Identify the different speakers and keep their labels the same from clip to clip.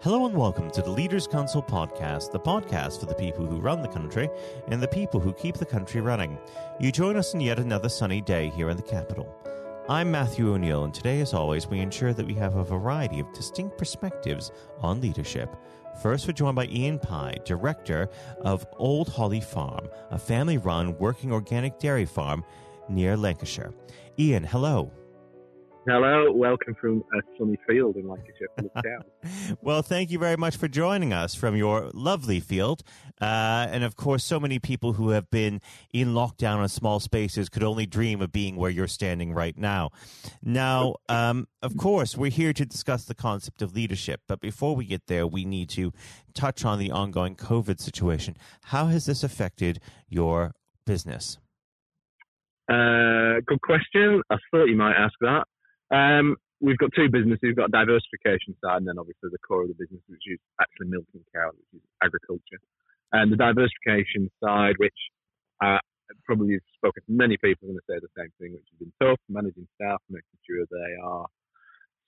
Speaker 1: Hello and welcome to the Leaders Council podcast, the podcast for the people who run the country and the people who keep the country running. You join us on yet another sunny day here in the capital. I'm Matthew O'Neill, and today, as always, we ensure that we have a variety of distinct perspectives on leadership. First, we're joined by Ian Pye, director of Old Holly Farm, a family run working organic dairy farm near Lancashire. Ian, hello.
Speaker 2: Hello, welcome from a sunny field in Lancashire.
Speaker 1: well, thank you very much for joining us from your lovely field. Uh, and of course, so many people who have been in lockdown in small spaces could only dream of being where you're standing right now. Now, um, of course, we're here to discuss the concept of leadership. But before we get there, we need to touch on the ongoing COVID situation. How has this affected your business?
Speaker 2: Uh, good question. I thought you might ask that. Um, we've got two businesses. We've got a diversification side, and then obviously the core of the business, which is actually milking cows, which is agriculture. And the diversification side, which uh, probably have spoken to many people, going to say the same thing, which has been tough, managing staff, making sure they are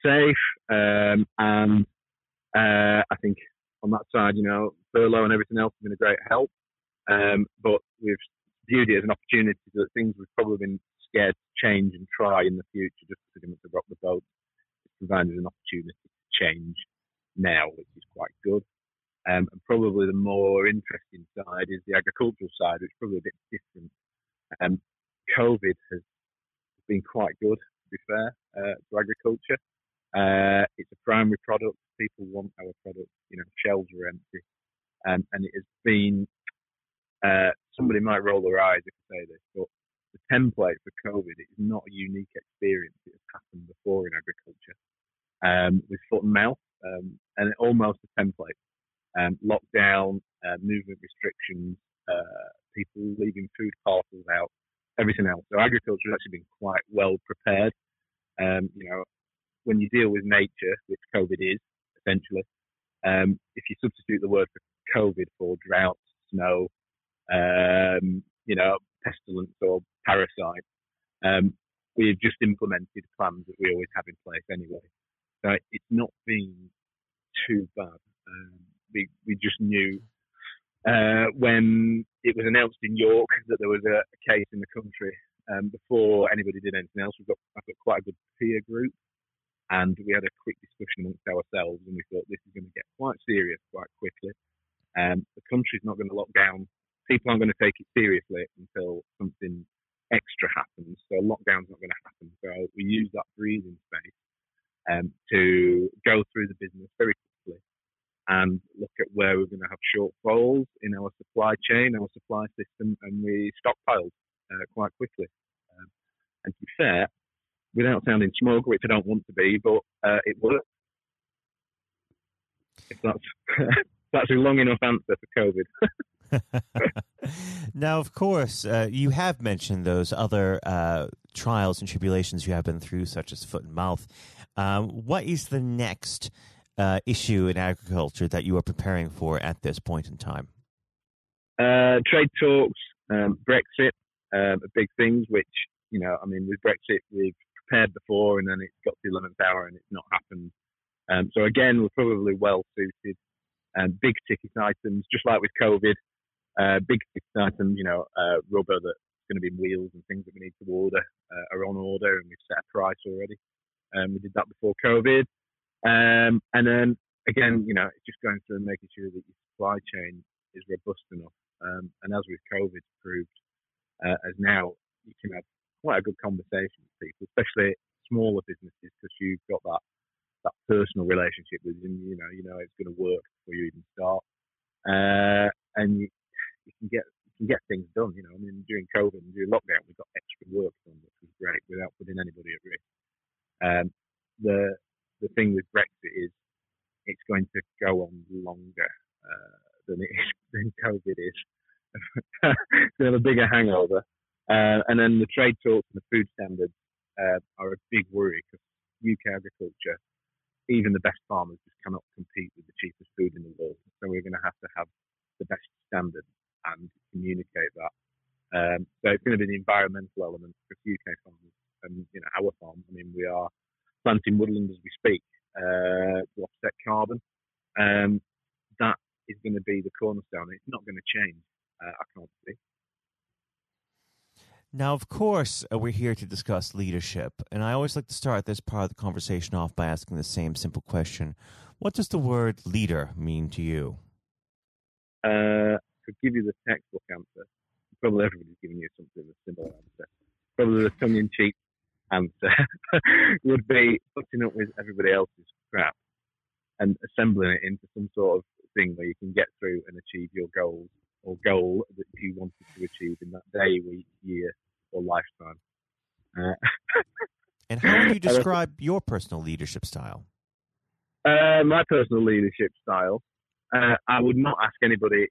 Speaker 2: safe, um, and uh, I think on that side, you know, furlough and everything else has been a great help. Um, but we've viewed it as an opportunity that things we've probably been scared to change and try in the future just pretty much to rock the boat. It's provided an opportunity to change now, which is quite good. Um, and probably the more interesting side is the agricultural side, which is probably a bit different. Um, COVID has been quite good, to be fair, uh, to agriculture. Uh, it's a primary product. People want our product. You know, shelves are empty. Um, and it has been, uh, somebody might roll their eyes if I say this, but the template for COVID is not a unique experience. It has happened before in agriculture um, with foot and mouth, um, and almost a template. Um, lockdown, uh, movement restrictions, uh, people leaving food parcels out, everything else. So agriculture has actually been quite well prepared. Um, you know, when you deal with nature, which COVID is essentially, um, if you substitute the word for COVID for drought, snow, um, you know, pestilence or parasite, um, we have just implemented plans that we always have in place anyway. So it's not been too bad. Um, we, we just knew uh, when it was announced in York that there was a, a case in the country um, before anybody did anything else. We've got, I've got quite a good peer group, and we had a quick discussion amongst ourselves, and we thought this is going to get quite serious quite quickly. Um, the country's not going to lock down. People aren't going to take it seriously until something extra happens. So lockdown's not going to happen. So we use that breathing space um, to go through the business very quickly and look at where we're going to have shortfalls in our supply chain, our supply system, and we stockpiled uh, quite quickly. Um, and to be fair, without sounding smug, which I don't want to be, but uh, it worked. If that's that's a long enough answer for COVID.
Speaker 1: now, of course, uh, you have mentioned those other uh, trials and tribulations you have been through, such as foot and mouth. Um, what is the next uh, issue in agriculture that you are preparing for at this point in time?
Speaker 2: Uh, trade talks, um, Brexit, um, big things. Which you know, I mean, with Brexit, we've prepared before, and then it's got to the eleventh hour, and it's not happened. Um, so again, we're probably well suited. Um, big ticket items, just like with COVID, uh, big items, you know, uh, rubber that's going to be wheels and things that we need to order uh, are on order, and we've set a price already. Um, we did that before COVID, um, and then again, you know, it's just going through and making sure that your supply chain is robust enough. Um, and as with COVID proved, uh, as now you can have quite a good conversation with people, especially smaller businesses, because you've got that that personal relationship with them. You know, you know it's going to work before you even start. Uh, and you can get you can get things done. You know, I mean, during COVID and during lockdown, we got extra work done, which was great without putting anybody at risk. Um, the the thing with Brexit is it's going to go on longer uh, than it is than COVID is. to have a bigger hangover. Uh, and then the trade talks and the food standards uh, are a big worry because UK agriculture, even the best farmers just cannot compete with the cheapest food in the world. So we're going to have to have the best standards and communicate that. Um, so it's going to be the environmental element for UK farmers and you know our farm. I mean, we are planting woodland as we speak uh, to offset carbon, Um, that is going to be the cornerstone. It's not going to change. Uh, I can't see.
Speaker 1: Now, of course, uh, we're here to discuss leadership, and I always like to start this part of the conversation off by asking the same simple question: What does the word leader mean to you?
Speaker 2: Uh, to give you the textbook answer, probably everybody's giving you something of a similar answer. Probably the tongue-in-cheek answer would be putting up with everybody else's crap and assembling it into some sort of thing where you can get through and achieve your goals or goal that you wanted to achieve in that day, week, year, or lifetime. Uh,
Speaker 1: and how would you describe your personal leadership style?
Speaker 2: Uh, my personal leadership style, uh, I would not ask anybody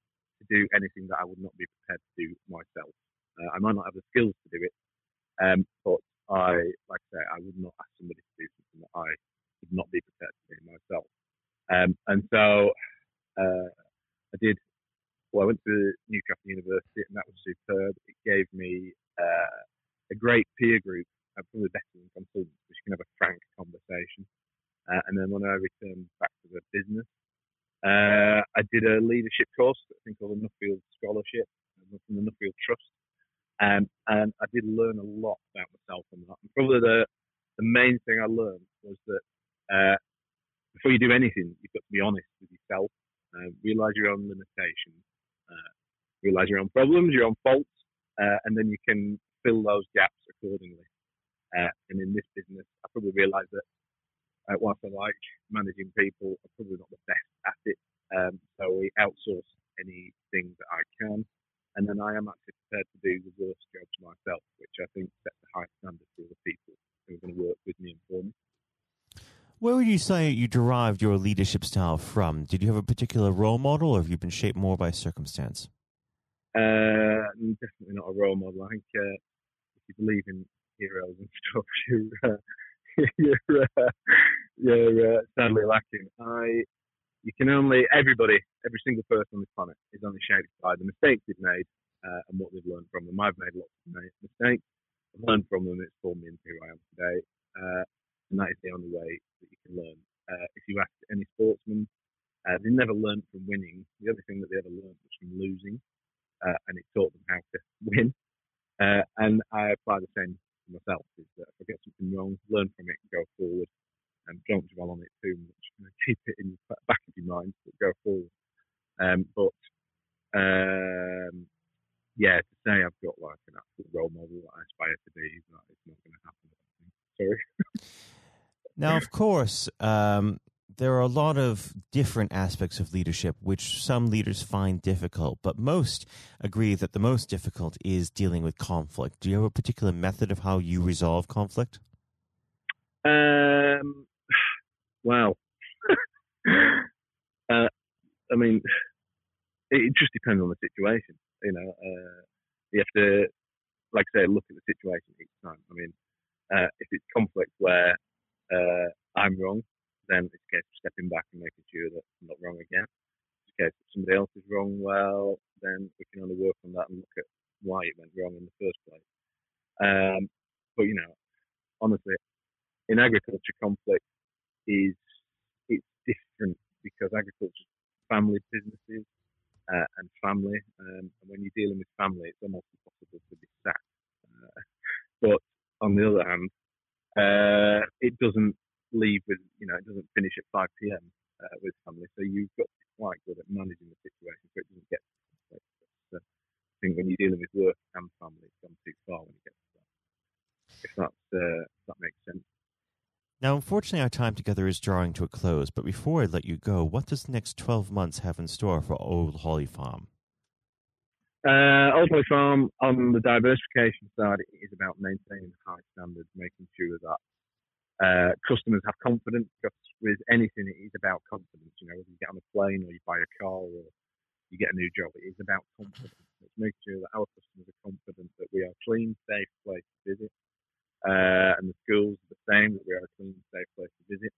Speaker 2: do anything that I would not be prepared to do myself. Uh, I might not have the skills to do it, um, but I, like I say, I would not ask somebody to do something that I would not be prepared to do myself. Um, and so uh, I did well, I went to Newcastle University, and that was superb. It gave me uh, a great peer group, uh, probably better than consultants, because you can have a frank conversation. Uh, and then when I returned back to the business, uh, I did a leadership course, I think called the Nuffield Scholarship uh, from the Nuffield Trust. Um, and I did learn a lot about myself and that. And probably the, the main thing I learned was that uh, before you do anything, you've got to be honest with yourself, uh, realize your own limitations, uh, realize your own problems, your own faults, uh, and then you can fill those gaps accordingly. And in this business, I probably realised that uh, whilst I like managing people, I'm probably not the best at it. Um, so we outsource anything that I can, and then I am actually prepared to do the worst jobs myself, which I think sets a high standard for the people who are going to work with me and for me.
Speaker 1: Where would you say you derived your leadership style from? Did you have a particular role model, or have you been shaped more by circumstance?
Speaker 2: Uh, definitely not a role model. I think uh, if you believe in heroes and stuff, you're uh, you're, uh, you're uh, sadly lacking. I you can only everybody, every single person on this planet is only shaped by the mistakes they've made uh, and what they've learned from them. I've made lots of mistakes. I've learned from them. It's formed me into who I am today and that is the only way that you can learn. Uh, if you ask any sportsman, uh, they never learned from winning. The only thing that they ever learned was from losing, uh, and it taught them how to win. Uh, and I apply the same to myself: is that if I get something wrong, learn from it, and go forward, don't dwell on it too much. Keep it in the back of your mind, but go forward. Um, but um, yeah, to say I've got like an absolute role model that I aspire to be, is not going to happen. Sorry.
Speaker 1: Now, of course, um, there are a lot of different aspects of leadership which some leaders find difficult, but most agree that the most difficult is dealing with conflict. Do you have a particular method of how you resolve conflict?
Speaker 2: Um, well, uh, I mean, it just depends on the situation. You know, uh, you have to, like I say, look at the situation each time. I mean, uh, if it's conflict where uh, I'm wrong, then it's a case of stepping back and making sure that I'm not wrong again. If somebody else is wrong, well, then we can only work on that and look at why it went wrong in the first place. Um, but you know, honestly, in agriculture, conflict is different because agriculture family businesses uh, and family, um, and when you're dealing with family, it's almost impossible to be sacked. Uh, but on the other hand, uh, it doesn't leave with, you know, it doesn't finish at 5 p.m. Uh, with family. So you've got to be quite good at managing the situation so it doesn't get to uh, I think when you're dealing with work and family, it's gone too far when it gets to that. If, that's, uh, if that makes sense.
Speaker 1: Now, unfortunately, our time together is drawing to a close. But before I let you go, what does the next 12 months have in store for Old Holly Farm?
Speaker 2: Uh, ultimately, farm on the diversification side is about maintaining high standards, making sure that uh, customers have confidence. Because with anything, it is about confidence. You know, whether you get on a plane or you buy a car or you get a new job, it is about confidence. It's making sure that our customers are confident that we are a clean, safe place to visit, uh, and the schools are the same, that we are a clean and safe place to visit.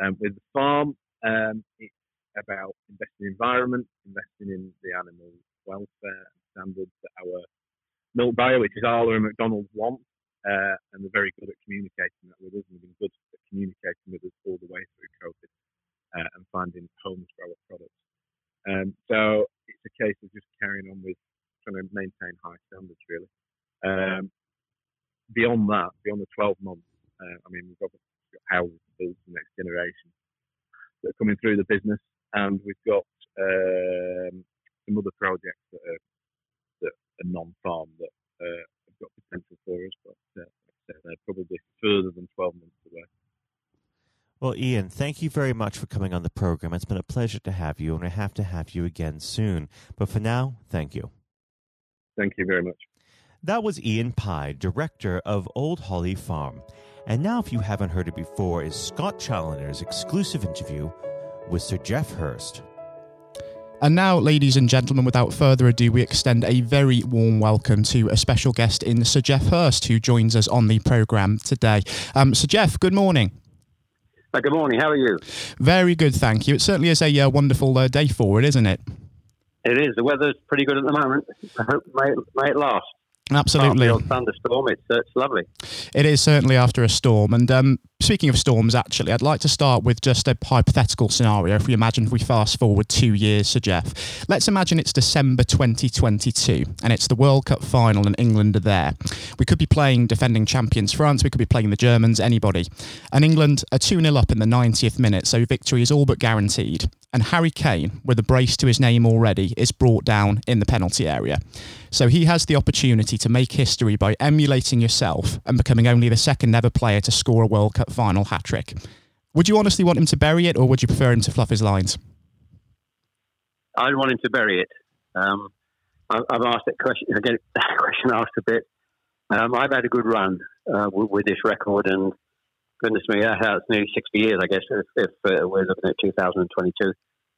Speaker 2: Um, with the farm, um, it's about investing in the environment, investing in the animal welfare standards that our milk buyer, which is Arla and McDonald's, want. Uh, and they're very good at communicating that with us and have been good at communicating with us all the way through COVID uh, and finding homes for our products. Um, so it's a case of just carrying on with trying to maintain high standards, really. Um, beyond that, beyond the 12 months, uh, I mean, we've got, we've got houses to build for the next generation that are coming through the business, and we've got um, some other projects that are, that are non-farm that uh, have got potential for us, but uh, they're probably further than 12 months away.
Speaker 1: Well, Ian, thank you very much for coming on the program. It's been a pleasure to have you, and I have to have you again soon. But for now, thank you.
Speaker 2: Thank you very much.
Speaker 1: That was Ian Pye, director of Old Holly Farm. And now, if you haven't heard it before, is Scott Challoner's exclusive interview with Sir Geoff Hurst.
Speaker 3: And now, ladies and gentlemen, without further ado, we extend a very warm welcome to a special guest in Sir Geoff Hurst, who joins us on the programme today. Um, Sir Geoff, good morning.
Speaker 4: Uh, good morning. How are you?
Speaker 3: Very good, thank you. It certainly is a uh, wonderful uh, day for it, isn't it?
Speaker 4: It is. The weather's pretty good at the moment. I hope may, may it last.
Speaker 3: Absolutely.
Speaker 4: thunderstorm. It's, uh, it's lovely.
Speaker 3: It is certainly after a storm. And um, speaking of storms, actually, I'd like to start with just a hypothetical scenario. If we imagine if we fast forward two years, Sir Geoff, let's imagine it's December 2022 and it's the World Cup final and England are there. We could be playing defending champions France, we could be playing the Germans, anybody. And England are 2 0 up in the 90th minute, so victory is all but guaranteed. And Harry Kane, with a brace to his name already, is brought down in the penalty area. So he has the opportunity to make history by emulating yourself and becoming only the second ever player to score a World Cup final hat trick. Would you honestly want him to bury it, or would you prefer him to fluff his lines?
Speaker 4: I'd want him to bury it. Um, I've asked that question. I get that question asked a bit. Um, I've had a good run uh, with, with, this record, and goodness me, it's nearly 60 years, I guess, if, if uh, we're looking at 2022.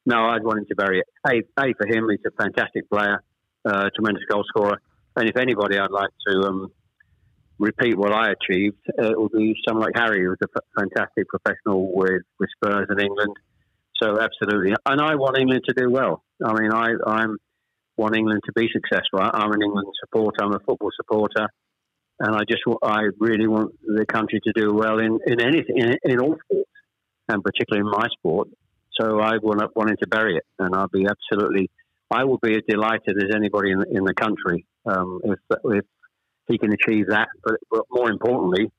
Speaker 4: No, I'd want him to bury it. A, a for him, he's a fantastic player uh, tremendous goal scorer. And if anybody I'd like to um, repeat what I achieved, uh, it would be someone like Harry, who was a fantastic professional with, with Spurs in England. So absolutely, and I want England to do well. I mean, I I'm want England to be successful. I, am an England supporter. I'm a football supporter, and I just I really want the country to do well in in anything in, in all sports, and particularly in my sport. So I want wanting to bury it, and I'll be absolutely I would be as delighted as anybody in the, in the country um, if, if he can achieve that. But, but, more importantly,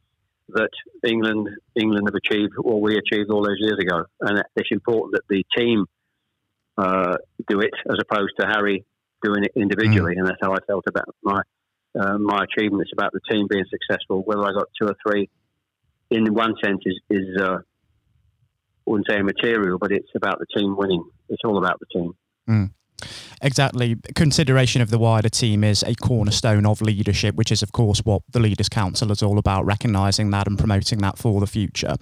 Speaker 4: that England England have achieved what we achieved all those years ago, and it's important that the team uh, do it as opposed to Harry doing it individually. Mm. And that's how I felt about my uh, my achievements about the team being successful. Whether I got two or three, in one sense, is, is uh, wouldn't say material, but it's about the team winning. It's all about the team.
Speaker 3: Mm. Exactly. Consideration of the wider team is a cornerstone of leadership, which is, of course, what the Leaders' Council is all about, recognising that and promoting that for the future.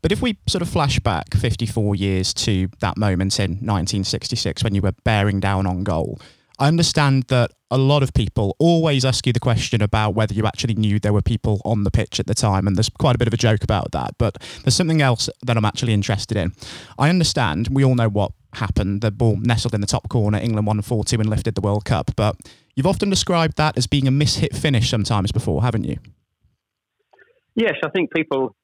Speaker 3: But if we sort of flash back 54 years to that moment in 1966 when you were bearing down on goal, I understand that a lot of people always ask you the question about whether you actually knew there were people on the pitch at the time, and there's quite a bit of a joke about that. But there's something else that I'm actually interested in. I understand we all know what happened. The ball nestled in the top corner. England won 4 2 and lifted the World Cup. But you've often described that as being a mishit finish sometimes before, haven't you?
Speaker 4: Yes, I think people.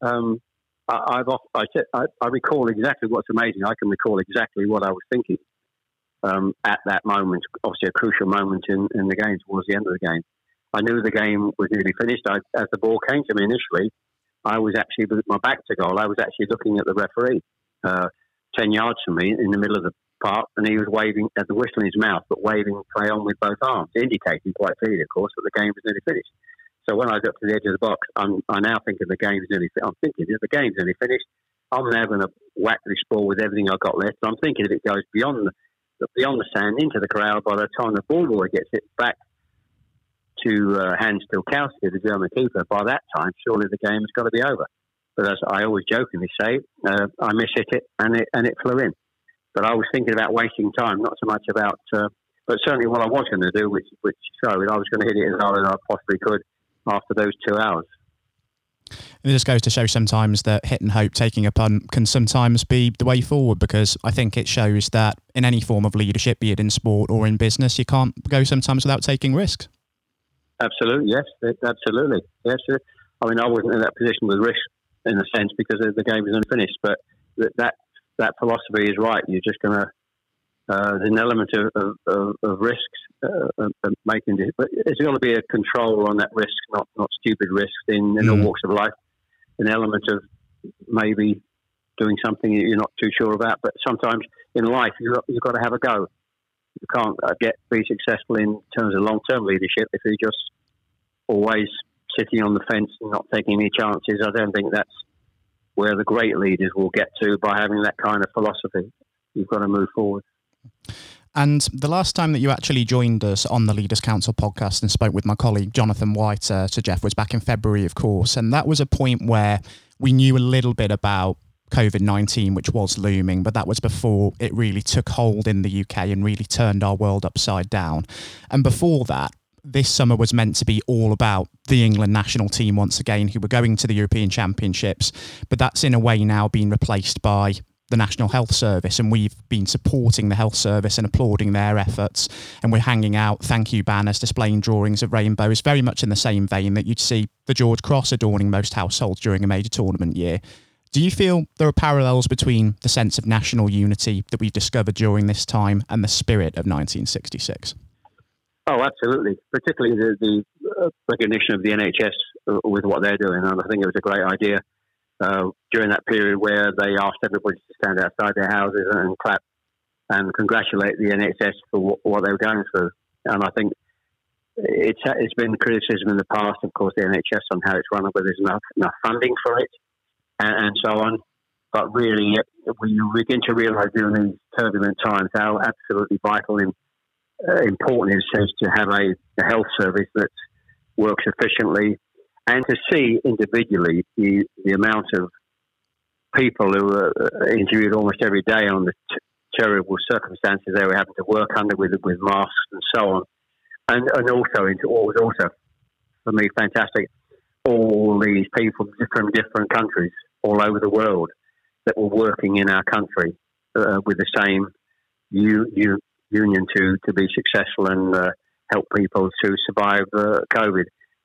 Speaker 4: Um, I, have I, I, I recall exactly what's amazing. I can recall exactly what I was thinking um, at that moment. Obviously, a crucial moment in, in the game towards the end of the game. I knew the game was nearly finished. I, as the ball came to me initially, I was actually with my back to goal. I was actually looking at the referee. Uh, 10 yards from me in the middle of the park, and he was waving at the whistle in his mouth, but waving play on with both arms, indicating quite clearly, of course, that the game was nearly finished. So when I got to the edge of the box, I'm, I now thinking the game's nearly. Finished. I'm thinking if the game's nearly finished, I'm now going to whack this ball with everything I've got left. I'm thinking if it goes beyond the beyond the sand into the crowd, by the time the ball boy gets it back to uh, Hans Tilkowski, the German keeper, by that time, surely the game has got to be over. But as I always jokingly say, uh, I mishit it and it and it flew in. But I was thinking about wasting time, not so much about. Uh, but certainly, what I was going to do, which which showed, I was going to hit it as hard as I possibly could after those two hours.
Speaker 3: It just goes to show sometimes that hit and hope, taking a punt, can sometimes be the way forward because I think it shows that in any form of leadership, be it in sport or in business, you can't go sometimes without taking risks.
Speaker 4: Absolutely, yes, absolutely, yes. I mean, I wasn't in that position with risk in a sense because the game is unfinished. But that that philosophy is right. You're just going to Uh, there's an element of, of, of, risks uh, of making it, but there's got to be a control on that risk, not not stupid risks in, in mm. all walks of life. An element of maybe doing something you're not too sure about, but sometimes in life you you've got to have a go. You can't uh, get be successful in terms of long term leadership if you're just always sitting on the fence and not taking any chances. I don't think that's where the great leaders will get to by having that kind of philosophy. You've got to move forward.
Speaker 3: And the last time that you actually joined us on the Leaders Council podcast and spoke with my colleague Jonathan White, uh, Sir Geoff, was back in February, of course. And that was a point where we knew a little bit about COVID 19, which was looming, but that was before it really took hold in the UK and really turned our world upside down. And before that, this summer was meant to be all about the England national team once again, who were going to the European Championships. But that's in a way now been replaced by the National Health Service, and we've been supporting the Health Service and applauding their efforts. And we're hanging out thank you banners displaying drawings of rainbows, very much in the same vein that you'd see the George Cross adorning most households during a major tournament year. Do you feel there are parallels between the sense of national unity that we've discovered during this time and the spirit of 1966?
Speaker 4: Oh, absolutely. Particularly the, the uh, recognition of the NHS uh, with what they're doing, and I think it was a great idea uh, during that period where they asked everybody to stand outside their houses and clap and congratulate the NHS for what, what they were going through. And I think it's it's been criticism in the past, of course, the NHS on how it's run, whether there's enough enough funding for it, and, and so on. But really, we you begin to realise during these turbulent times how absolutely vital and uh, important it is to have a, a health service that works efficiently and to see individually the, the amount of people who are uh, interviewed almost every day on the t- terrible circumstances they were having to work under with with masks and so on, and and also into what was also for me fantastic, all these people from different countries all over the world that were working in our country uh, with the same u- u- union to to be successful and uh, help people to survive uh, COVID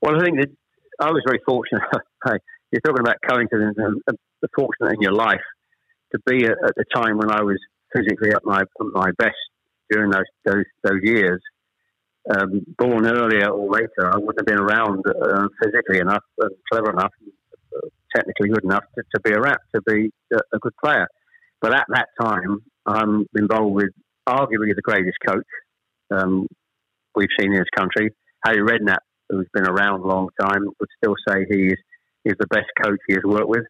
Speaker 4: Well, I think that I was very fortunate. You're talking about coincidence and the fortunate in your life to be at, at the time when I was physically at my my best during those those those years. Um, born earlier or later, I wouldn't have been around uh, physically enough clever enough, uh, technically good enough to, to be a rap, to be a, a, good player. But at that time, I'm involved with arguably the greatest coach um, we've seen in this country, Harry Redknapp, who's been around a long time, would still say he is, is the best coach he has worked with.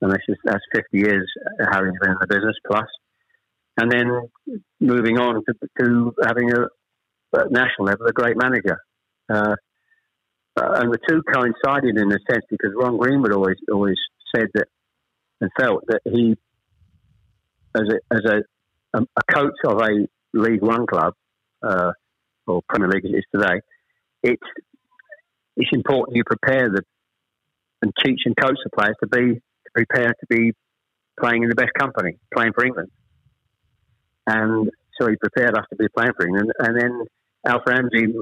Speaker 4: And this is, that's 50 years Harry's been in the business plus. And then moving on to, to having a, at national level, a great manager. Uh, uh, and the two coincided in a sense because Ron Greenwood always always said that and felt that he, as a as a a coach of a League One club uh, or Premier League as it is today, it's it's important you prepare the and teach and coach the players to be to prepare to be playing in the best company, playing for England. And so he prepared us to be playing for England. And then Alf Ramsey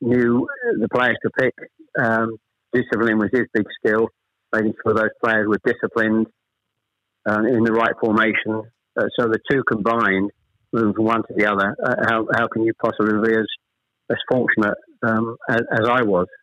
Speaker 4: knew the players to pick Um, discipline was his big skill, making sure those players were disciplined uh, in the right formation. Uh, so the two combined, moving from one to the other, uh, how, how can you possibly be as, as fortunate um, as, as, I was?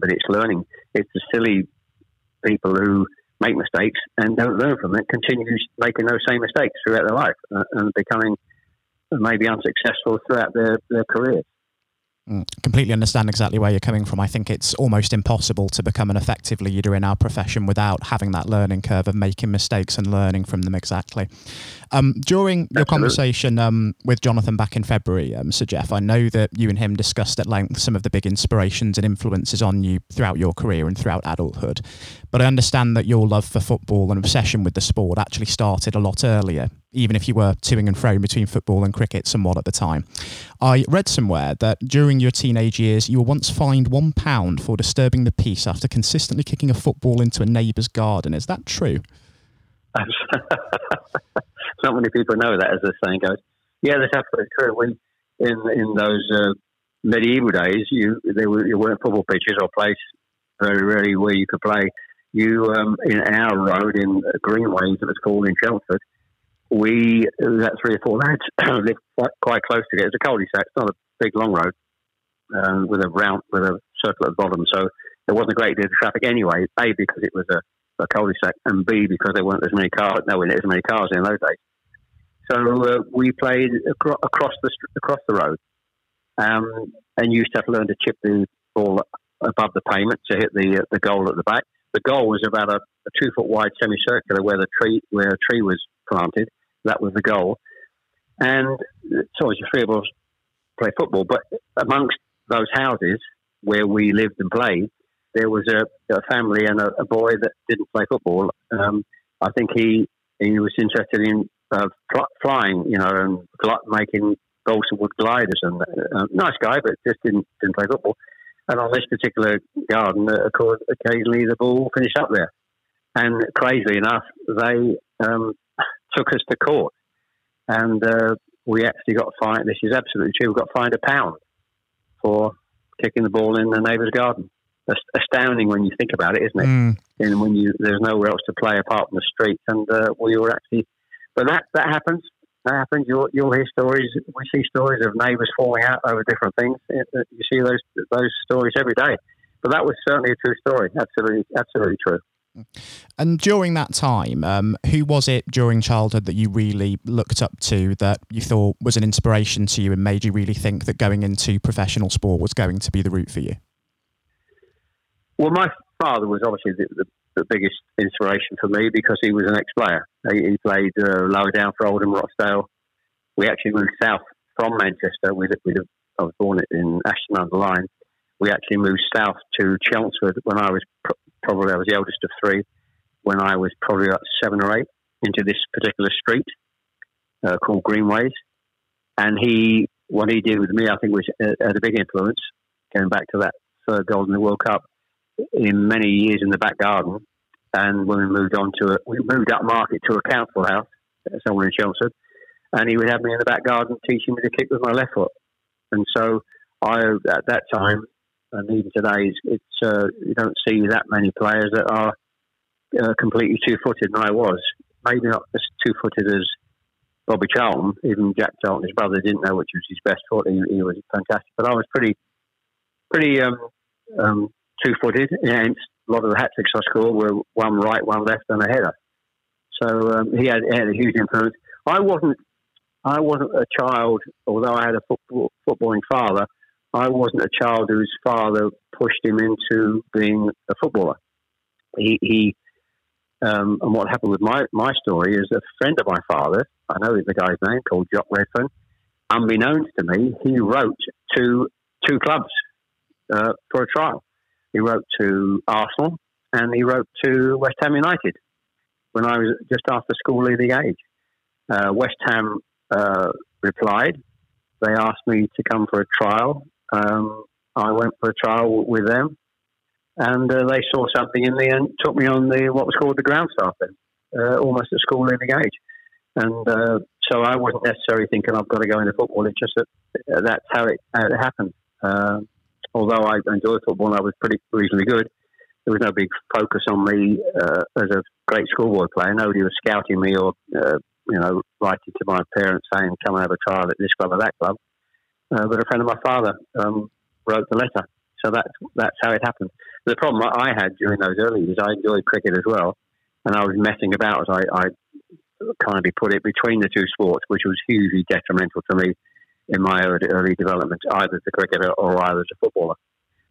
Speaker 4: but it's learning. It's the silly people who make mistakes and don't learn from it, continues making those same mistakes throughout their life uh, and becoming maybe unsuccessful throughout their, their careers.
Speaker 3: Completely understand exactly where you're coming from. I think it's almost impossible to become an effective leader in our profession without having that learning curve of making mistakes and learning from them exactly. Um, during Absolutely. your conversation um, with Jonathan back in February, um, Sir Geoff, I know that you and him discussed at length some of the big inspirations and influences on you throughout your career and throughout adulthood. But I understand that your love for football and obsession with the sport actually started a lot earlier even if you were toing and froing between football and cricket somewhat at the time. I read somewhere that during your teenage years, you were once fined one pound for disturbing the peace after consistently kicking a football into a neighbour's garden. Is that true?
Speaker 4: Not many people know that, as the saying goes. Yeah, that's absolutely true. We in in those uh, medieval days, you there were you weren't football pitches or places very rarely where you could play. You um, in our road in Greenways, it was called in Chelmsford we that three or four lads lived quite, quite close together. It's a cul-de-sac. It's not a big long road um, with a round with a circle at the bottom, so there wasn't a great deal of traffic anyway. A because it was a, a cul-de-sac, and B because there weren't as many cars. No, there as many cars in those days. So uh, we played acro- across the across the road, um, and used to have to learn to chip the ball above the pavement to hit the uh, the goal at the back. The goal was about a, a two foot wide semicircular where the tree where a tree was planted. That was the goal. And so as three of us play football, but amongst those houses where we lived and played, there was a, a family and a, a, boy that didn't play football. Um, I think he he was interested in uh, flying, you know, and making balsa wood gliders. And uh, nice guy, but just didn't didn't play football. And on this particular garden, uh, of course, occasionally the ball finished up there. And crazily enough, they um, took us to court, and uh, we actually got fined. This is absolutely true. We got fined a pound for kicking the ball in the neighbour's garden. That's astounding when you think about it, isn't it? Mm. And when you there's nowhere else to play apart from the street, and uh, we were actually but that that happens. That happens. You'll you'll hear stories. We see stories of neighbours falling out over different things. You see those those stories every day. But that was certainly a true story. Absolutely, absolutely true.
Speaker 3: And during that time, um, who was it during childhood that you really looked up to that you thought was an inspiration to you and made you really think that going into professional sport was going to be the route for you?
Speaker 4: Well, my father was obviously the, the, the biggest inspiration for me because he was an ex-player. He, he played uh, lower down for Oldham Rochdale. We actually moved south from Manchester. We, we, I was born in Ashton under Lyne. We actually moved south to Chelmsford when I was probably I was the eldest of three. When I was probably about seven or eight, into this particular street uh, called Greenways, and he what he did with me, I think, was uh, had a big influence. Going back to that third goal in the World Cup, in many years in the back garden, and when we moved on to it, we moved up market to a council house somewhere in Chelmsford, and he would have me in the back garden teaching me to kick with my left foot. And so I, at that time, and even today, it's uh, you don't see that many players that are uh, completely two-footed. And I was maybe not as two-footed as Bobby Charlton. Even Jack Charlton, his brother, didn't know which was his best foot. He, he was fantastic, but I was pretty, pretty um, um, two-footed. And a lot of the hat tricks I scored were one right, one left, and a header. So um, he, had, he had a huge influence. I wasn't. I wasn't a child, although I had a football, footballing father. I wasn't a child whose father pushed him into being a footballer. He, he um, and what happened with my, my story is a friend of my father, I know the guy's name, called Jock Redfern, unbeknownst to me, he wrote to two clubs uh, for a trial. He wrote to Arsenal and he wrote to West Ham United when I was just after school leaving age. Uh, West Ham uh, replied. They asked me to come for a trial. Um, I went for a trial with them, and uh, they saw something in me and took me on the what was called the ground staff then, uh, almost at school leaving age. And uh, so I wasn't necessarily thinking I've got to go into football. It's just that that's how it, how it happened. Uh, although I enjoyed football and I was pretty reasonably good, there was no big focus on me uh, as a great schoolboy player. Nobody was scouting me or, uh, you know, writing to my parents saying, come and have a trial at this club or that club. Uh, but a friend of my father um, wrote the letter. So that's, that's how it happened. The problem I had during those early years, I enjoyed cricket as well. And I was messing about, as I, I kind of put it, between the two sports, which was hugely detrimental to me in my early, early development, either as a cricketer or either as a footballer.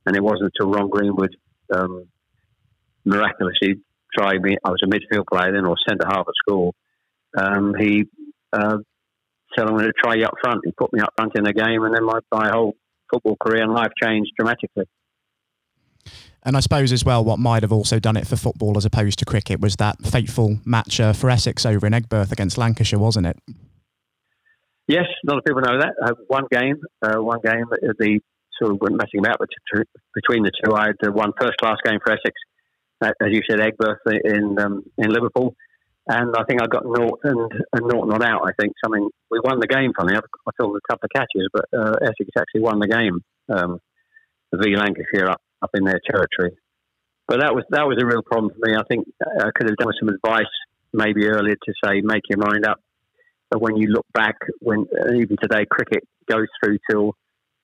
Speaker 4: And it wasn't until Ron Greenwood um, miraculously tried me. I was a midfield player then, or centre half at school. Um, he uh, said, "I'm to try you up front." He put me up front in the game, and then my, my whole football career and life changed dramatically.
Speaker 3: And I suppose as well, what might have also done it for football as opposed to cricket was that fateful match uh, for Essex over in Aigburth against Lancashire, wasn't it?
Speaker 4: Yes, a lot of people know that. Uh, one game, uh, one game, uh, the sort of went messing about between the two. I had uh, one first class game for Essex, uh, as you said, Aigburth in um, in Liverpool, and I think I got naught and, and naught not out. I think something we won the game. Funny, I, I filled a couple of catches, but uh, Essex actually won the game. Um, v Lancashire up up in their territory, but that was that was a real problem for me. I think I could have done with some advice maybe earlier to say make your mind up but when you look back, when uh, even today, cricket goes through till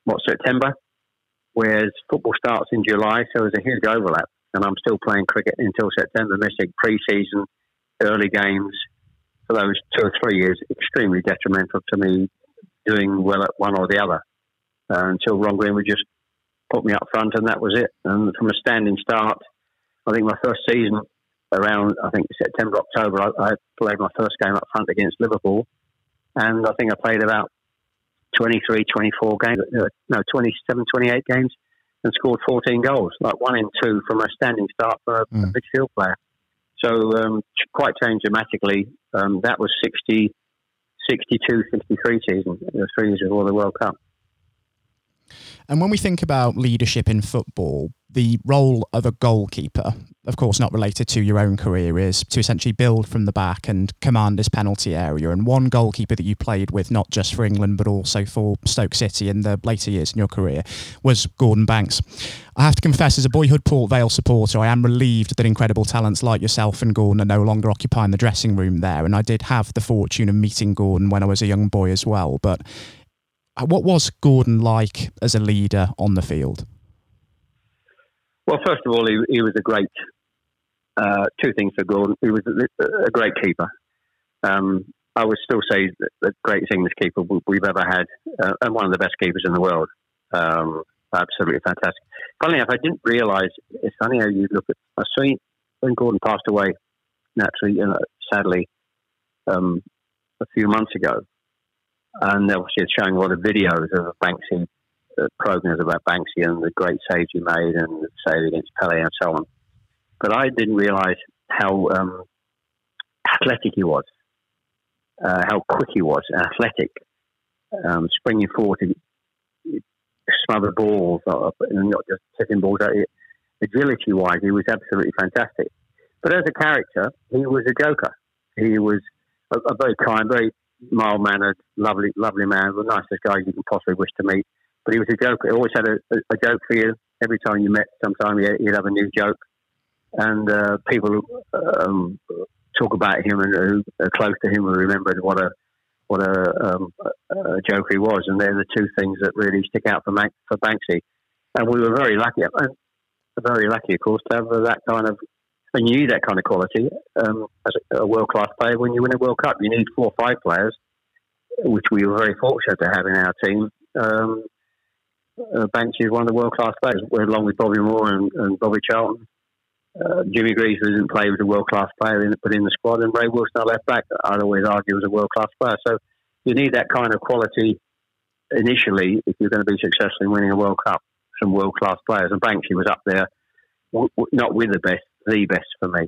Speaker 4: what September, whereas football starts in July, so there's a huge overlap. And I'm still playing cricket until September, missing pre-season, early games for those two or three years. Extremely detrimental to me doing well at one or the other. Uh, until Ron Greenwood just put me up front, and that was it. And from a standing start, I think my first season around, I think September, October, I, I, played my first game up front against Liverpool. And I think I played about 23, 24 games, uh, no, 27, 28 games and scored 14 goals, like one in two from a standing start for a, mm. a midfield player. So um, quite changed dramatically. Um, that was 60, 62, 63 season, the three years before the World Cup.
Speaker 3: And when we think about leadership in football, the role of a goalkeeper, of course, not related to your own career, is to essentially build from the back and command this penalty area. And one goalkeeper that you played with, not just for England, but also for Stoke City in the later years in your career, was Gordon Banks. I have to confess, as a boyhood Port Vale supporter, I am relieved that incredible talents like yourself and Gordon are no longer occupying the dressing room there. And I did have the fortune of meeting Gordon when I was a young boy as well. But uh, what was Gordon like as a leader on the field?
Speaker 4: Well, first of all, he, he was a great. Uh, two things for Gordon. He was a, a great keeper. Um, I would still say the greatest English keeper we've ever had, uh, and one of the best keepers in the world. Um, absolutely fantastic. Funny enough, I didn't realise. It's funny how you look at. I see when Gordon passed away, naturally, you know, sadly, um, a few months ago, and obviously it's showing a lot of videos of Banksy uh, programs about Banksy and the great saves he made and the save against Pele and so on. But I didn't realise how um, athletic he was, uh, how quick he was, athletic, um, springing forward to smother balls, and not just taking balls out. Agility wise, he was absolutely fantastic. But as a character, he was a joker. He was a, a very kind, very mild mannered, lovely, lovely man, the nicest guy you can possibly wish to meet. But he was a joke. He always had a, a, joke for you. Every time you met, sometime he'd have a new joke. And uh, people um, talk about him and who are close to him and remembered what a what a, um, a joke he was. And they're the two things that really stick out for, Mac, for Banksy. And we were very lucky, very lucky, of course, to have that kind of and you need that kind of quality um, as a, a world class player when you win a World Cup. You need four or five players, which we were very fortunate to have in our team. Um, uh, Banksy is one of the world class players, along with Bobby Moore and, and Bobby Charlton. Uh, Jimmy Greaves didn't play with a world class player in, put in the squad, and Ray Wilson, our left back, I'd always argue was a world class player. So you need that kind of quality initially if you're going to be successful in winning a World Cup. Some world class players, and Banksy was up there, w- w- not with the best, the best for me.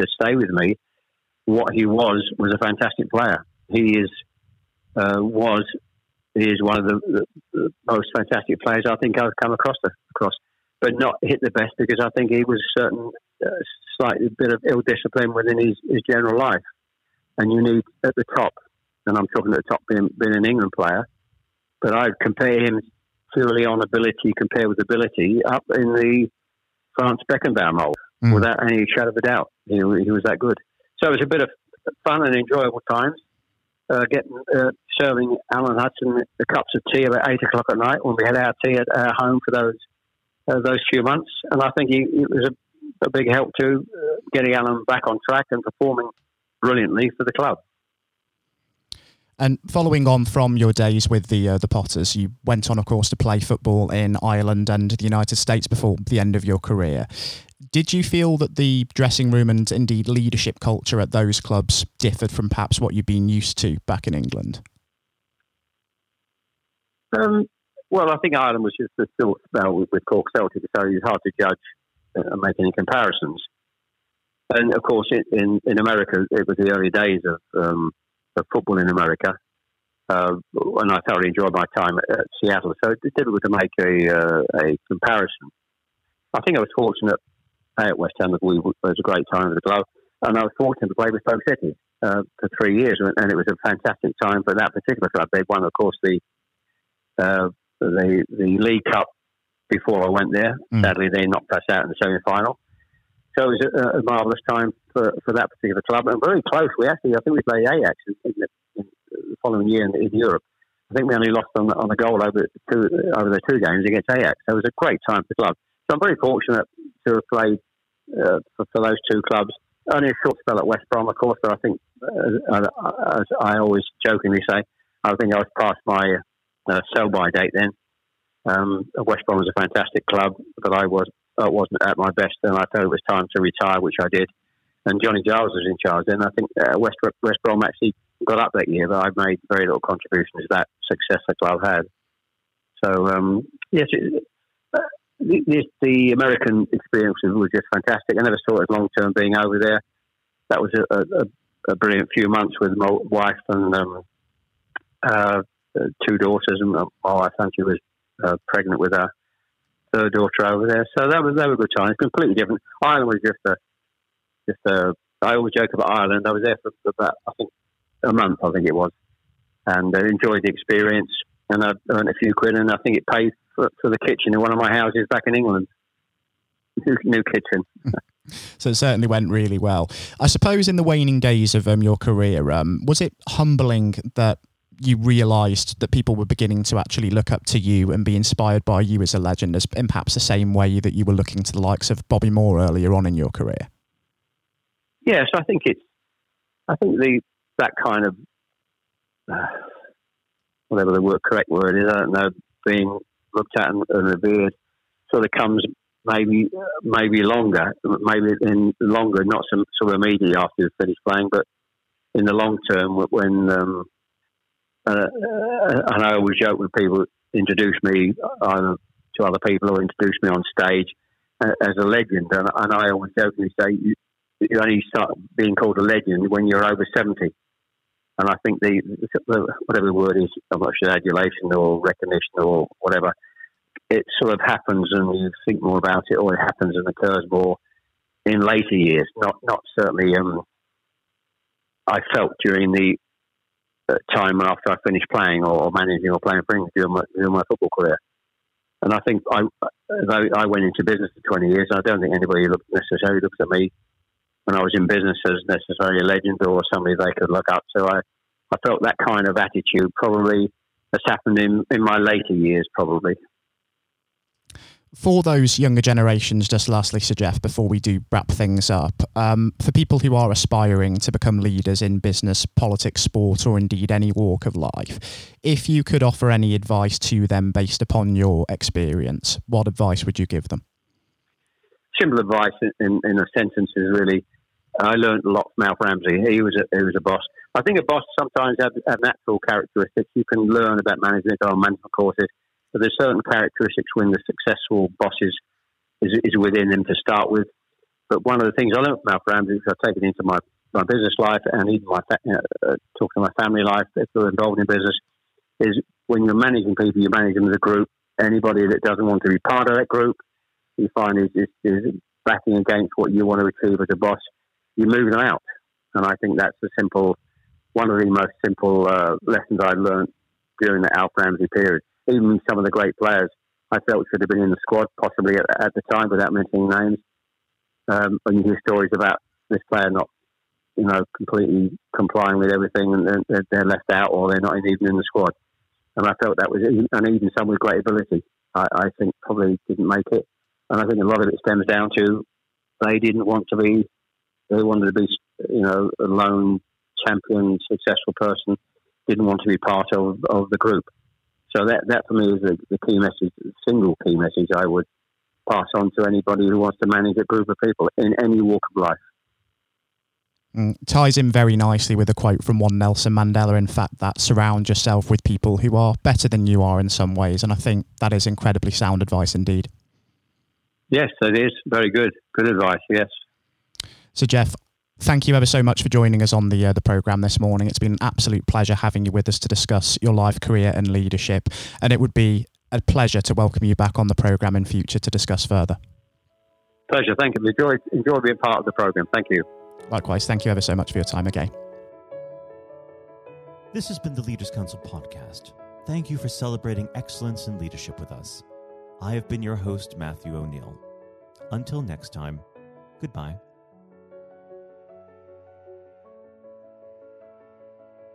Speaker 4: to stay with me, what he was was a fantastic player. He is uh, was he is one of the, the, most fantastic players I think I've come across the, across, but not hit the best because I think he was a certain uh, slightly bit of ill discipline within his, his general life, and you need at the top, and I'm talking at the top being, being an England player, but I'd compare him purely on ability compared with ability up in the Franz Beckenbauer mold mm. without any shadow of a doubt. He, he was that good. So it was a bit of fun and enjoyable times. Uh, getting uh, serving Alan Hudson the cups of tea about eight o'clock at night when we had our tea at our home for those uh, those few months, and I think he, it was a, a big help to uh, getting Alan back on track and performing brilliantly for the club.
Speaker 3: And following on from your days with the uh, the Potters, you went on, of course, to play football in Ireland and the United States before the end of your career. Did you feel that the dressing room and indeed leadership culture at those clubs differed from perhaps what you'd been used to back in England?
Speaker 4: Um, well, I think Ireland was just a short spell with, with Cork Celtic, so it's hard to judge and make any comparisons. And of course, in in America, it was the early days of um, of football in America, uh, and I thoroughly enjoyed my time at, at Seattle. So it's difficult to make a uh, a comparison. I think I was fortunate at West Ham that we it was a great time for the club, and I was fortunate to play with Stoke City uh, for three years, and it was a fantastic time for that particular club. They won, of course, the uh, the the League Cup before I went there. Mm. Sadly, they knocked us out in the semi final. So it was a, a marvellous time for, for that particular club, and very close. We actually, I think we played Ajax in, the, in the, following year in, in, Europe. I think we only lost on, on a goal over two over the two games against Ajax. So it was a great time for the club. So I'm very fortunate to have played uh, for, for, those two clubs. Only a short spell at West Brom, of course, but I think, uh, as I always jokingly say, I think I was past my uh, sell by date then. Um, West Brom was a fantastic club, but I was I wasn't at my best, and I thought it was time to retire, which I did. And Johnny Giles was in charge then. I think uh, West West Brom actually got up that year, but I made very little contribution to that success the club had. So um, yes, it, uh, the, the, American experience was just fantastic. I never saw it as long term being over there. That was a, a, a, brilliant few months with my wife and um, uh, two daughters, and my wife, she was uh, pregnant with her third daughter over there. So that was that was a good time. It's completely different. Ireland was just a just a. I always joke about Ireland. I was there for about I think a month. I think it was, and I enjoyed the experience. And I earned a few quid, and I think it paid for, for the kitchen in one of my houses back in England. New, new kitchen.
Speaker 3: so it certainly went really well. I suppose in the waning days of um, your career, um, was it humbling that you realised that people were beginning to actually look up to you and be inspired by you as a legend, as in perhaps the same way that you were looking to the likes of Bobby Moore earlier on in your career?
Speaker 4: Yes, I think it's. I think the that kind of uh, whatever the word correct word is, I don't know, being looked at and, and revered sort of comes maybe maybe longer, maybe in longer, not sort of immediately after you finish playing, but in the long term when um, uh, and I always joke when people introduce me either to other people or introduce me on stage uh, as a legend. And, and I always jokingly say you, you only start being called a legend when you're over 70. And I think the, the whatever the word is, I'm not sure adulation or recognition or whatever, it sort of happens and you think more about it, or it happens and occurs more in later years. Not not certainly. Um, I felt during the time after I finished playing or managing or playing for England during my, during my football career. And I think I, I went into business for 20 years. I don't think anybody looked, necessarily looks at me when I was in business as necessarily a legend or somebody they could look up to. I, I felt that kind of attitude probably has happened in, in my later years, probably
Speaker 3: for those younger generations, just lastly, Sir Geoff, before we do wrap things up, um, for people who are aspiring to become leaders in business, politics, sport, or indeed any walk of life, if you could offer any advice to them based upon your experience, what advice would you give them?
Speaker 4: Simple advice in, in a sentence is really I learned a lot from Alf Ramsey. He was a, he was a boss. I think a boss sometimes has, has natural characteristics. You can learn about management on management courses but there's certain characteristics when the successful bosses is, is within them to start with. But one of the things I learned from Alf Ramsey, which I've taken into my, my business life and even my uh, talking to my family life, if they're involved in business, is when you're managing people, you manage them as a group. Anybody that doesn't want to be part of that group, you find is, is, is backing against what you want to achieve as a boss, you move them out. And I think that's the simple, one of the most simple uh, lessons I learned during the Alf Ramsey period even some of the great players I felt should have been in the squad, possibly at, at the time, without mentioning names. Um, and you hear stories about this player not, you know, completely complying with everything, and they're, they're left out, or they're not even in the squad. And I felt that was, and even some with great ability, I, I think probably didn't make it. And I think a lot of it stems down to they didn't want to be, they wanted to be you know, a lone champion, successful person didn't want to be part of, of the group. So that, that for me is the, the key message, the single key message I would pass on to anybody who wants to manage a group of people in any walk of life.
Speaker 3: Mm, ties in very nicely with a quote from one Nelson Mandela, in fact, that surround yourself with people who are better than you are in some ways. And I think that is incredibly sound advice indeed.
Speaker 4: Yes, it is. Very good. Good advice, yes.
Speaker 3: So, Geoff, thank you ever so much for joining us on the uh, the program this morning. It's been an absolute pleasure having you with us to discuss your life, career, and leadership. And it would be a pleasure to welcome you back on the program in future to discuss further.
Speaker 4: Pleasure. Thank you. Enjoy, enjoy being part of the program. Thank you.
Speaker 3: Likewise, thank you ever so much for your time again.
Speaker 1: This has been the Leaders Council podcast. Thank you for celebrating excellence in leadership with us. I have been your host, Matthew O'Neill. Until next time, goodbye.